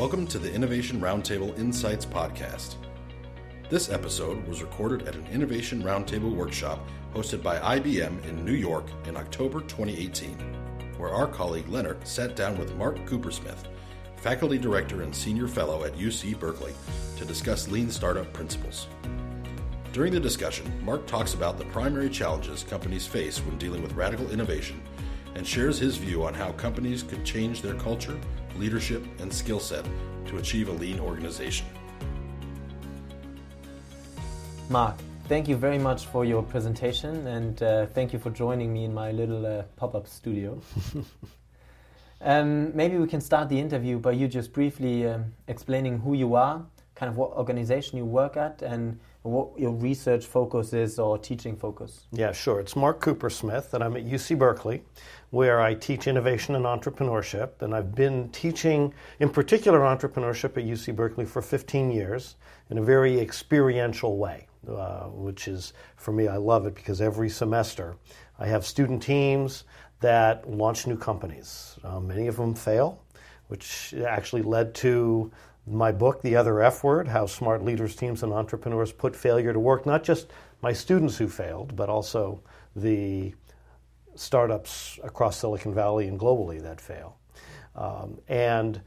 Welcome to the Innovation Roundtable Insights Podcast. This episode was recorded at an Innovation Roundtable workshop hosted by IBM in New York in October 2018, where our colleague Leonard sat down with Mark Coopersmith, Faculty Director and Senior Fellow at UC Berkeley, to discuss lean startup principles. During the discussion, Mark talks about the primary challenges companies face when dealing with radical innovation and shares his view on how companies could change their culture, leadership, and skill set to achieve a lean organization. Mark, thank you very much for your presentation and uh, thank you for joining me in my little uh, pop up studio. um, maybe we can start the interview by you just briefly um, explaining who you are, kind of what organization you work at, and what your research focus is or teaching focus. Yeah, sure. It's Mark Coopersmith, and I'm at UC Berkeley, where I teach innovation and entrepreneurship. And I've been teaching, in particular, entrepreneurship at UC Berkeley for 15 years in a very experiential way, uh, which is, for me, I love it because every semester I have student teams that launch new companies. Uh, many of them fail, which actually led to my book, The Other F Word How Smart Leaders, Teams, and Entrepreneurs Put Failure to Work, not just my students who failed, but also the startups across Silicon Valley and globally that fail. Um, and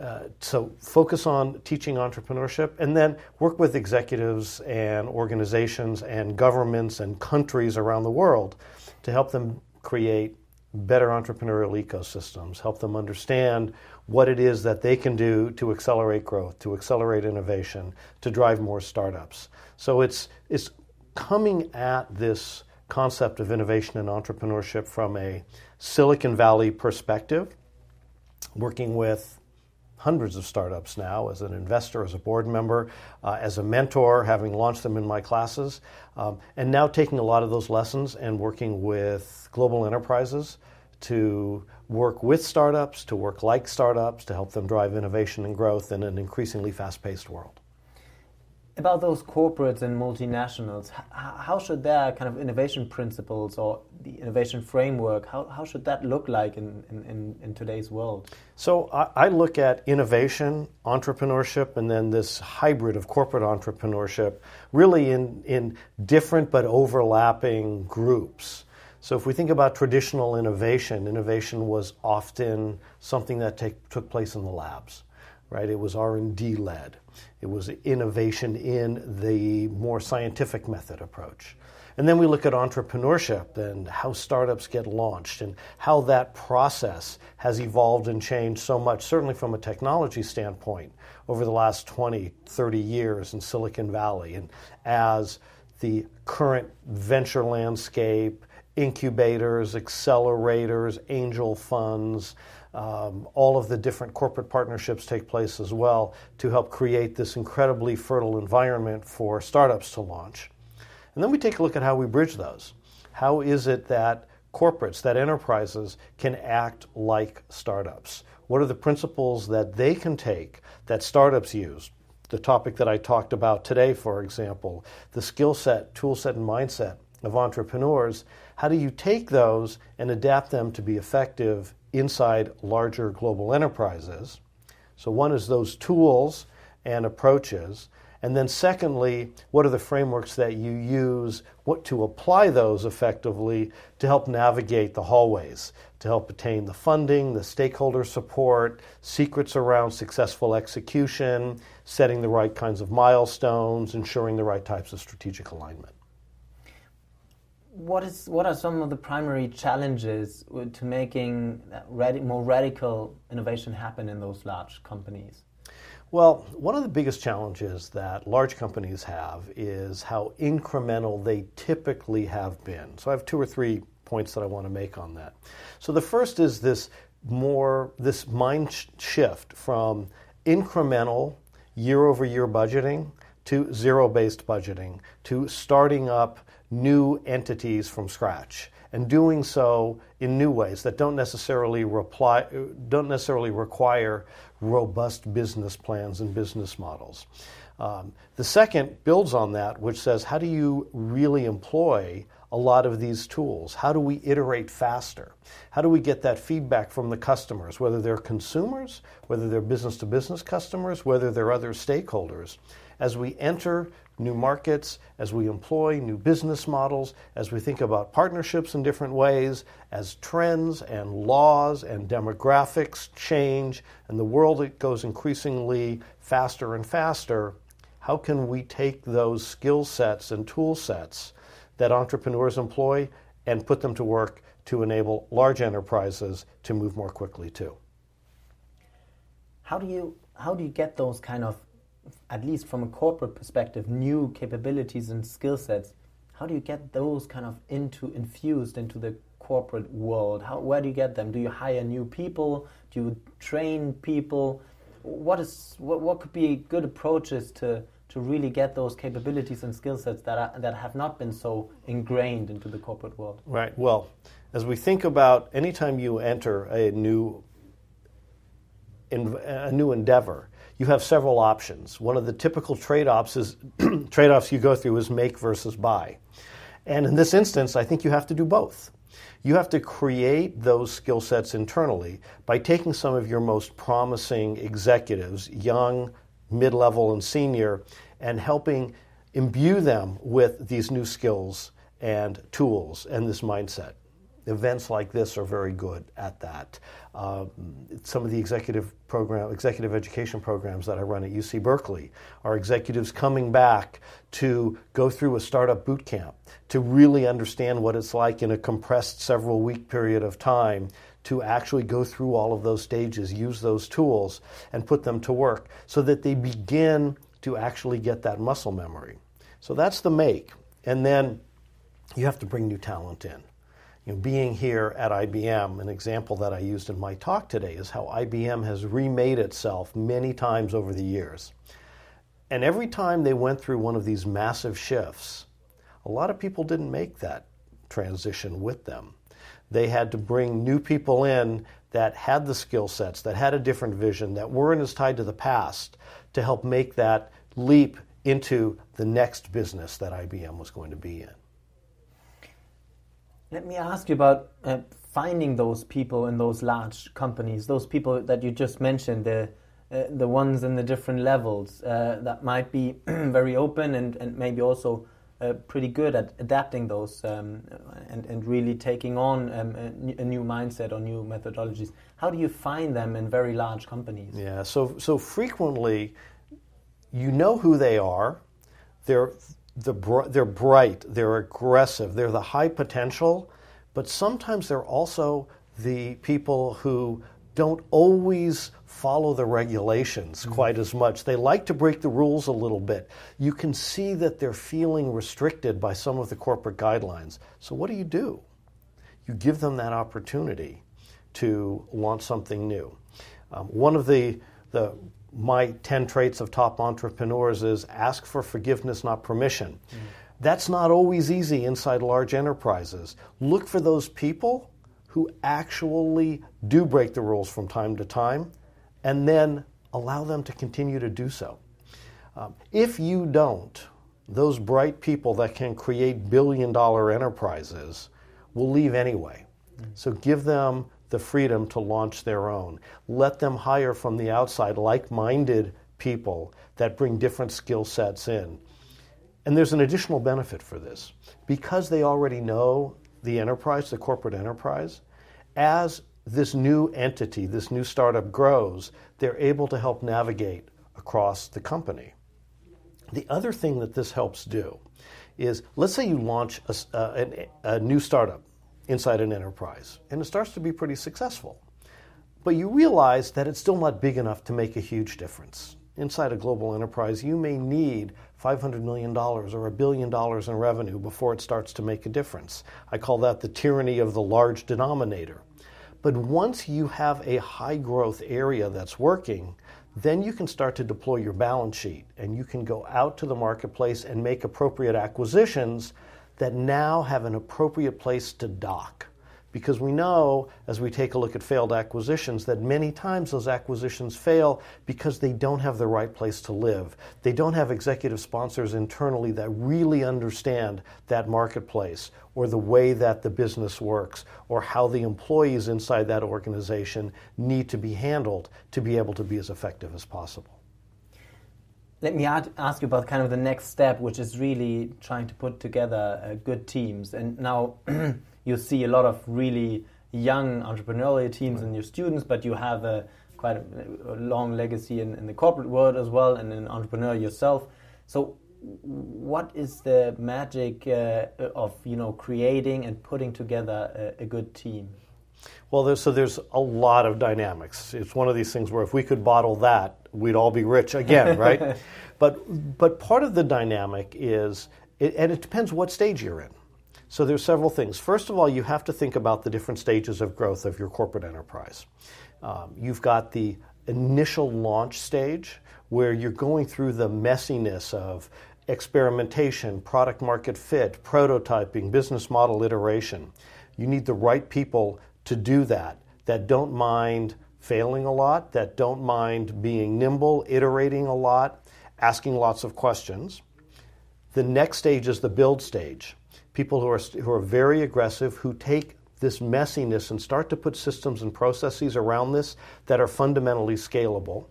uh, so focus on teaching entrepreneurship and then work with executives and organizations and governments and countries around the world to help them create better entrepreneurial ecosystems, help them understand what it is that they can do to accelerate growth, to accelerate innovation, to drive more startups. So it's, it's coming at this concept of innovation and entrepreneurship from a Silicon Valley perspective, working with hundreds of startups now as an investor, as a board member, uh, as a mentor, having launched them in my classes, um, and now taking a lot of those lessons and working with global enterprises to work with startups, to work like startups, to help them drive innovation and growth in an increasingly fast paced world. About those corporates and multinationals, how should their kind of innovation principles or the innovation framework, how, how should that look like in, in, in today's world? So I, I look at innovation, entrepreneurship, and then this hybrid of corporate entrepreneurship really in, in different but overlapping groups. So if we think about traditional innovation, innovation was often something that take, took place in the labs, right? It was R&D led. It was innovation in the more scientific method approach. And then we look at entrepreneurship and how startups get launched and how that process has evolved and changed so much, certainly from a technology standpoint, over the last 20, 30 years in Silicon Valley. And as the current venture landscape, incubators, accelerators, angel funds, um, all of the different corporate partnerships take place as well to help create this incredibly fertile environment for startups to launch. And then we take a look at how we bridge those. How is it that corporates, that enterprises can act like startups? What are the principles that they can take that startups use? The topic that I talked about today, for example, the skill set, tool set, and mindset of entrepreneurs how do you take those and adapt them to be effective inside larger global enterprises? So, one is those tools and approaches. And then, secondly, what are the frameworks that you use what, to apply those effectively to help navigate the hallways, to help attain the funding, the stakeholder support, secrets around successful execution, setting the right kinds of milestones, ensuring the right types of strategic alignment? What is what are some of the primary challenges to making more radical innovation happen in those large companies? Well, one of the biggest challenges that large companies have is how incremental they typically have been. So I have two or three points that I want to make on that. So the first is this more this mind shift from incremental year over year budgeting to zero based budgeting to starting up new entities from scratch and doing so in new ways that don't necessarily reply, don't necessarily require robust business plans and business models. Um, the second builds on that, which says how do you really employ a lot of these tools? How do we iterate faster? How do we get that feedback from the customers, whether they're consumers, whether they're business to business customers, whether they're other stakeholders? As we enter new markets, as we employ new business models, as we think about partnerships in different ways, as trends and laws and demographics change, and the world goes increasingly faster and faster, how can we take those skill sets and tool sets that entrepreneurs employ and put them to work to enable large enterprises to move more quickly too? How do you how do you get those kind of at least from a corporate perspective new capabilities and skill sets how do you get those kind of into infused into the corporate world how where do you get them do you hire new people do you train people what is what, what could be good approaches to to really get those capabilities and skill sets that, are, that have not been so ingrained into the corporate world. Right. Well, as we think about anytime you enter a new in, a new endeavor, you have several options. One of the typical trade-offs is trade-offs you go through is make versus buy. And in this instance, I think you have to do both. You have to create those skill sets internally by taking some of your most promising executives, young, mid level, and senior, and helping imbue them with these new skills and tools and this mindset. Events like this are very good at that. Uh, some of the executive program, executive education programs that I run at UC Berkeley are executives coming back to go through a startup boot camp to really understand what it's like in a compressed several week period of time to actually go through all of those stages, use those tools, and put them to work so that they begin to actually get that muscle memory. So that's the make. And then you have to bring new talent in. You know, being here at IBM, an example that I used in my talk today is how IBM has remade itself many times over the years. And every time they went through one of these massive shifts, a lot of people didn't make that transition with them. They had to bring new people in that had the skill sets, that had a different vision, that weren't as tied to the past to help make that leap into the next business that IBM was going to be in. Let me ask you about uh, finding those people in those large companies, those people that you just mentioned, the uh, the ones in the different levels uh, that might be very open and, and maybe also uh, pretty good at adapting those um, and, and really taking on um, a, a, new mindset or new methodologies. How do you find them in very large companies? Yeah, so, so frequently you know who they are. They're, the, they're bright, they're aggressive, they're the high potential, but sometimes they're also the people who don't always follow the regulations mm-hmm. quite as much. They like to break the rules a little bit. You can see that they're feeling restricted by some of the corporate guidelines. So, what do you do? You give them that opportunity to launch something new. Um, one of the, the my 10 traits of top entrepreneurs is ask for forgiveness, not permission. Mm-hmm. That's not always easy inside large enterprises. Look for those people who actually do break the rules from time to time and then allow them to continue to do so. Um, if you don't, those bright people that can create billion dollar enterprises will leave anyway. Mm-hmm. So give them the freedom to launch their own. Let them hire from the outside like minded people that bring different skill sets in. And there's an additional benefit for this. Because they already know the enterprise, the corporate enterprise, as this new entity, this new startup grows, they're able to help navigate across the company. The other thing that this helps do is let's say you launch a, uh, a, a new startup inside an enterprise and it starts to be pretty successful. But you realize that it's still not big enough to make a huge difference. Inside a global enterprise, you may need $500 million or a billion dollars in revenue before it starts to make a difference. I call that the tyranny of the large denominator. But once you have a high growth area that's working, then you can start to deploy your balance sheet and you can go out to the marketplace and make appropriate acquisitions that now have an appropriate place to dock because we know as we take a look at failed acquisitions that many times those acquisitions fail because they don't have the right place to live. They don't have executive sponsors internally that really understand that marketplace or the way that the business works or how the employees inside that organization need to be handled to be able to be as effective as possible. Let me ask you about kind of the next step, which is really trying to put together uh, good teams. And now you see a lot of really young entrepreneurial teams right. and your students, but you have a quite a, a long legacy in, in, the corporate world as well, and an entrepreneur yourself. So, what is the magic uh, of you know creating and putting together a, a good team? Well, there's, so there's a lot of dynamics. It's one of these things where if we could bottle that, we'd all be rich again, right? but but part of the dynamic is, it, and it depends what stage you're in. So there's several things. First of all, you have to think about the different stages of growth of your corporate enterprise. Um, you've got the initial launch stage where you're going through the messiness of experimentation, product market fit, prototyping, business model iteration. You need the right people to do that, that don't mind failing a lot, that don't mind being nimble, iterating a lot, asking lots of questions. The next stage is the build stage people who are, who are very aggressive, who take this messiness and start to put systems and processes around this that are fundamentally scalable.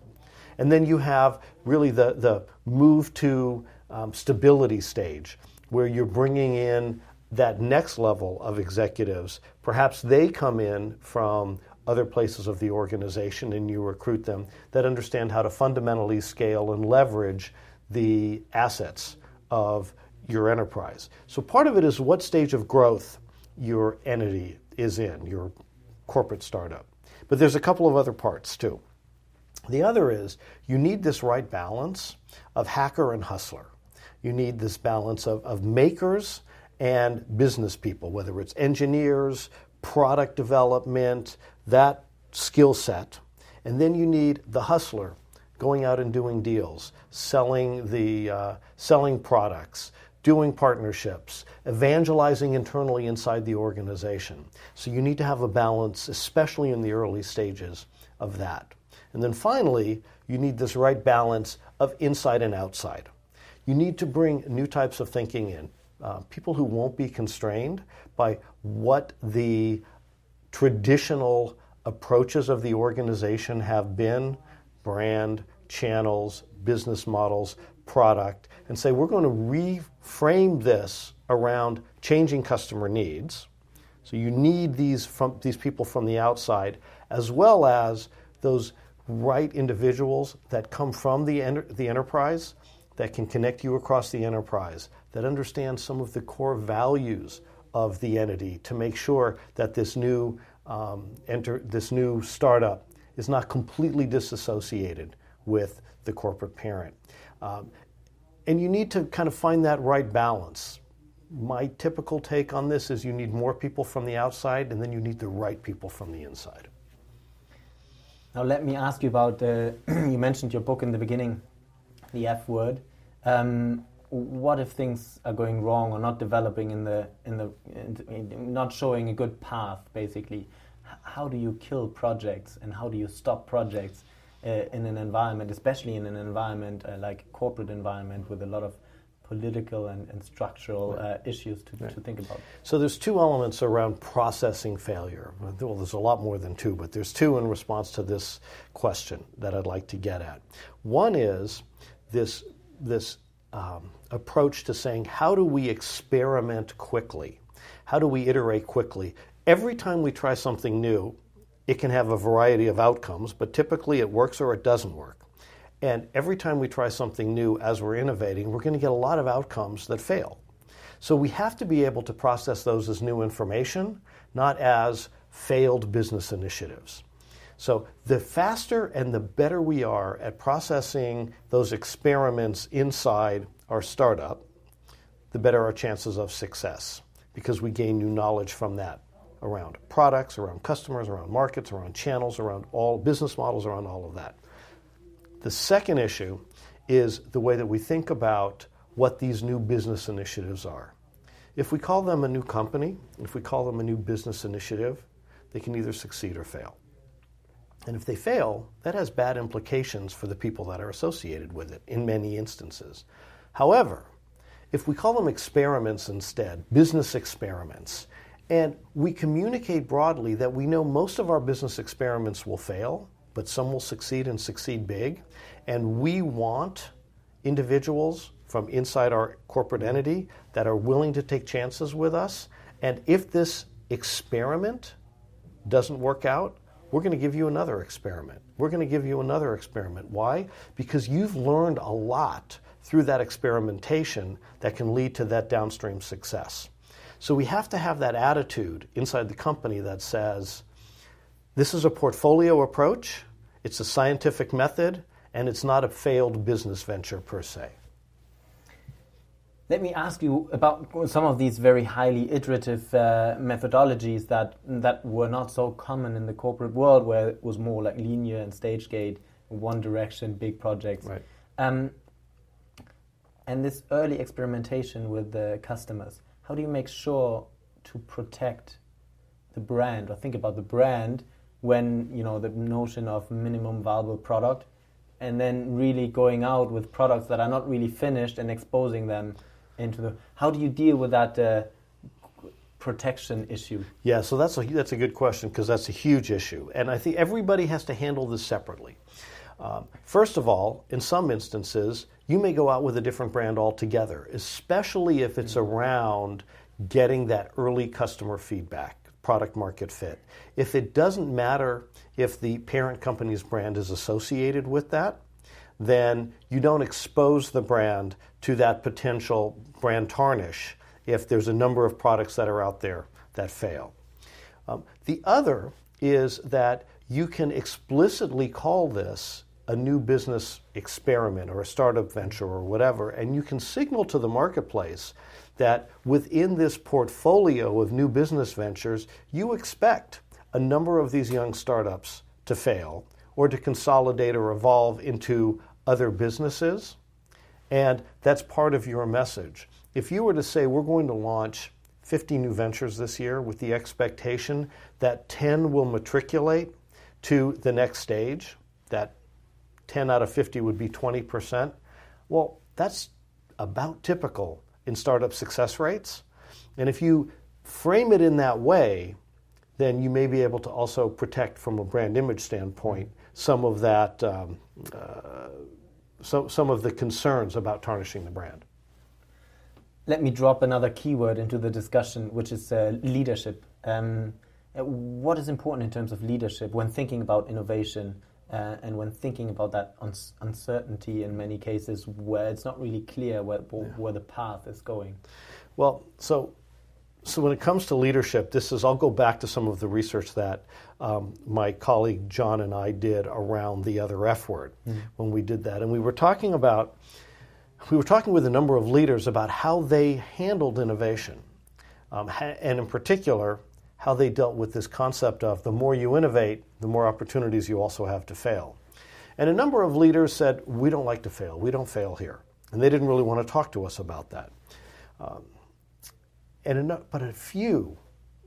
And then you have really the, the move to um, stability stage, where you're bringing in that next level of executives. Perhaps they come in from other places of the organization and you recruit them that understand how to fundamentally scale and leverage the assets of your enterprise. So part of it is what stage of growth your entity is in, your corporate startup. But there's a couple of other parts too. The other is you need this right balance of hacker and hustler. You need this balance of, of makers and business people, whether it's engineers, product development, that skill set. And then you need the hustler going out and doing deals, selling the uh, selling products, doing partnerships, evangelizing internally inside the organization. So you need to have a balance, especially in the early stages of that. And then finally, you need this right balance of inside and outside. You need to bring new types of thinking in. Uh, people who won't be constrained by what the traditional approaches of the organization have been brand, channels, business models, product and say we're going to reframe this around changing customer needs. So you need these from these people from the outside as well as those right individuals that come from the enter, the enterprise that can connect you across the enterprise that understand some of the core values of the entity to make sure that this new um, enter this new startup is not completely disassociated with the corporate parent. Um, and you need to kind of find that right balance. My typical take on this is you need more people from the outside, and then you need the right people from the inside. Now, let me ask you about uh, you mentioned your book in the beginning, The F Word. Um, what if things are going wrong or not developing in the in the in, not showing a good path basically how do you kill projects and how do you stop projects uh, in an environment, especially in an environment uh, like corporate environment with a lot of political and, and structural uh, issues to, right. to think about. So there's two elements around processing failure. Well, there's a lot more than two, but there's two in response to this question that I'd like to get at. One is this this um, approach to saying how do we experiment quickly? How do we iterate quickly? Every time we try something new, it can have a variety of outcomes, but typically it works or it doesn't work. And every time we try something new as we're innovating, we're going to get a lot of outcomes that fail. So we have to be able to process those as new information, not as failed business initiatives. So the faster and the better we are at processing those experiments inside our startup, the better our chances of success because we gain new knowledge from that around products, around customers, around markets, around channels, around all business models, around all of that. The second issue is the way that we think about what these new business initiatives are. If we call them a new company, if we call them a new business initiative, they can either succeed or fail. And if they fail, that has bad implications for the people that are associated with it in many instances. However, if we call them experiments instead, business experiments, and we communicate broadly that we know most of our business experiments will fail, but some will succeed and succeed big, and we want individuals from inside our corporate entity that are willing to take chances with us. And if this experiment doesn't work out, we're going to give you another experiment. We're going to give you another experiment. Why? Because you've learned a lot through that experimentation that can lead to that downstream success. So we have to have that attitude inside the company that says, this is a portfolio approach, it's a scientific method, and it's not a failed business venture per se. Let me ask you about some of these very highly iterative uh, methodologies that that were not so common in the corporate world, where it was more like linear and stage gate, one direction, big projects. Right. Um, and this early experimentation with the customers, how do you make sure to protect the brand or think about the brand when you know the notion of minimum viable product, and then really going out with products that are not really finished and exposing them into the. How do you deal with that uh, protection issue? Yeah, so that's a that's a good question because that's a huge issue, and I think everybody has to handle this separately. Um, first of all, in some instances, you may go out with a different brand altogether, especially if it's mm-hmm. around getting that early customer feedback, product market fit. If it doesn't matter if the parent company's brand is associated with that, then you don't expose the brand to that potential brand tarnish if there's a number of products that are out there that fail. Um, the other is that you can explicitly call this a new business experiment or a startup venture or whatever, and you can signal to the marketplace that within this portfolio of new business ventures, you expect a number of these young startups to fail or to consolidate or evolve into other businesses. And that's part of your message. If you were to say, we're going to launch 50 new ventures this year with the expectation that 10 will matriculate to the next stage, that 10 out of 50 would be 20%, well, that's about typical in startup success rates. And if you frame it in that way, then you may be able to also protect from a brand image standpoint some of that um, uh, some, some of the concerns about tarnishing the brand. Let me drop another keyword into the discussion, which is uh, leadership. Um, what is important in terms of leadership when thinking about innovation uh, and when thinking about that uns- uncertainty in many cases where it's not really clear where, yeah. where the path is going? Well, so so when it comes to leadership, this is I'll go back to some of the research that um, my colleague John and I did around the other F word mm-hmm. when we did that, and we were talking about we were talking with a number of leaders about how they handled innovation, um, ha- and in particular how they dealt with this concept of the more you innovate, the more opportunities you also have to fail. And a number of leaders said, "We don't like to fail. We don't fail here," and they didn't really want to talk to us about that. Um, and but a few,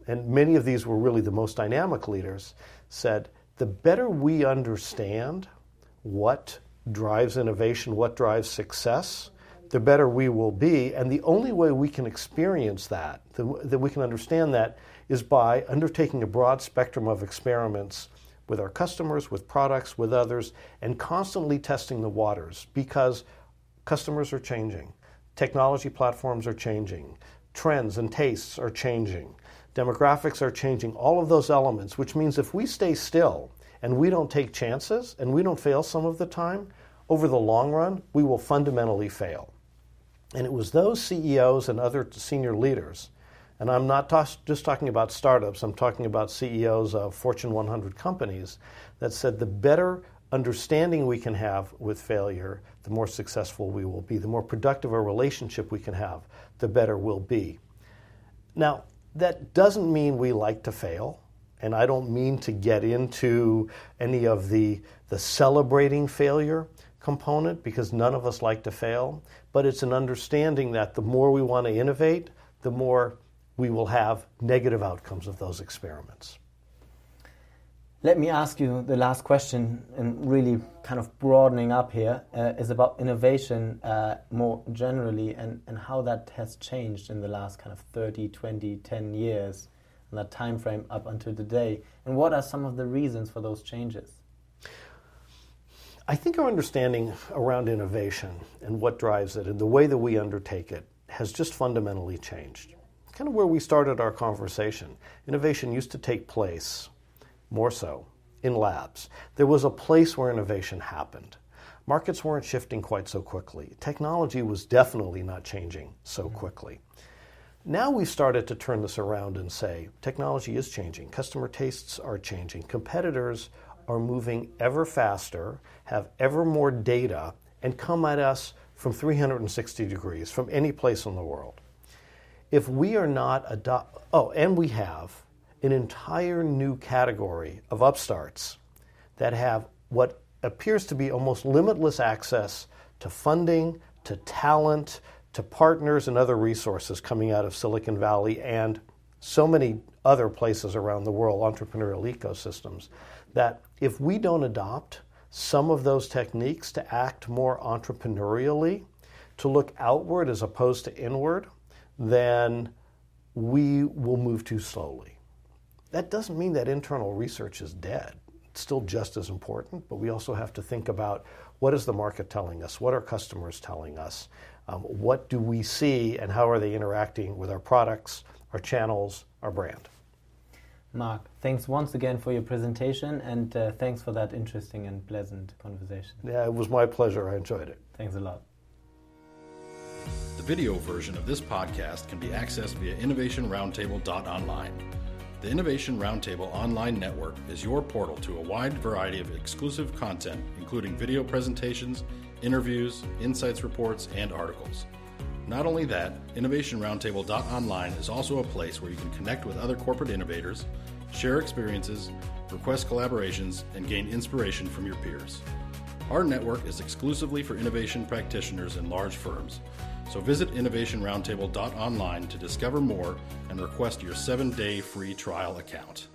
and many of these were really the most dynamic leaders, said the better we understand what drives innovation, what drives success, the better we will be. And the only way we can experience that, that we can understand that, is by undertaking a broad spectrum of experiments with our customers, with products, with others, and constantly testing the waters because customers are changing, technology platforms are changing, trends and tastes are changing, demographics are changing, all of those elements, which means if we stay still and we don't take chances and we don't fail some of the time, over the long run, we will fundamentally fail. And it was those CEOs and other senior leaders, and I'm not just talking about startups, I'm talking about CEOs of Fortune 100 companies, that said the better understanding we can have with failure, the more successful we will be. The more productive a relationship we can have, the better we'll be. Now, that doesn't mean we like to fail, and I don't mean to get into any of the, the celebrating failure component because none of us like to fail, but it's an understanding that the more we want to innovate, the more we will have negative outcomes of those experiments. Let me ask you the last question, and really kind of broadening up here uh, is about innovation uh, more generally and, and how that has changed in the last kind of 30, 20, 10 years, and that time frame up until today. And what are some of the reasons for those changes? I think our understanding around innovation and what drives it and the way that we undertake it has just fundamentally changed. Kind of where we started our conversation. Innovation used to take place, more so, in labs. There was a place where innovation happened. Markets weren't shifting quite so quickly. Technology was definitely not changing so mm-hmm. quickly. Now we've started to turn this around and say technology is changing, customer tastes are changing, competitors are moving ever faster, have ever more data, and come at us from 360 degrees from any place in the world. If we are not adopt, oh, and we have an entire new category of upstarts that have what appears to be almost limitless access to funding, to talent, to partners and other resources coming out of Silicon Valley and so many other places around the world, entrepreneurial ecosystems, that if we don't adopt some of those techniques to act more entrepreneurially, to look outward as opposed to inward, then we will move too slowly. That doesn't mean that internal research is dead. It's still just as important, but we also have to think about what is the market telling us? What are customers telling us? Um, what do we see and how are they interacting with our products, our channels, our brand? Mark, thanks once again for your presentation and uh, thanks for that interesting and pleasant conversation. Yeah, it was my pleasure. I enjoyed it. Thanks a lot. The video version of this podcast can be accessed via innovationroundtable.online. The Innovation Roundtable online network is your portal to a wide variety of exclusive content, including video presentations, interviews, insights reports, and articles. Not only that, innovationroundtable.online is also a place where you can connect with other corporate innovators, share experiences, request collaborations, and gain inspiration from your peers. Our network is exclusively for innovation practitioners in large firms, so visit innovationroundtable.online to discover more and request your seven day free trial account.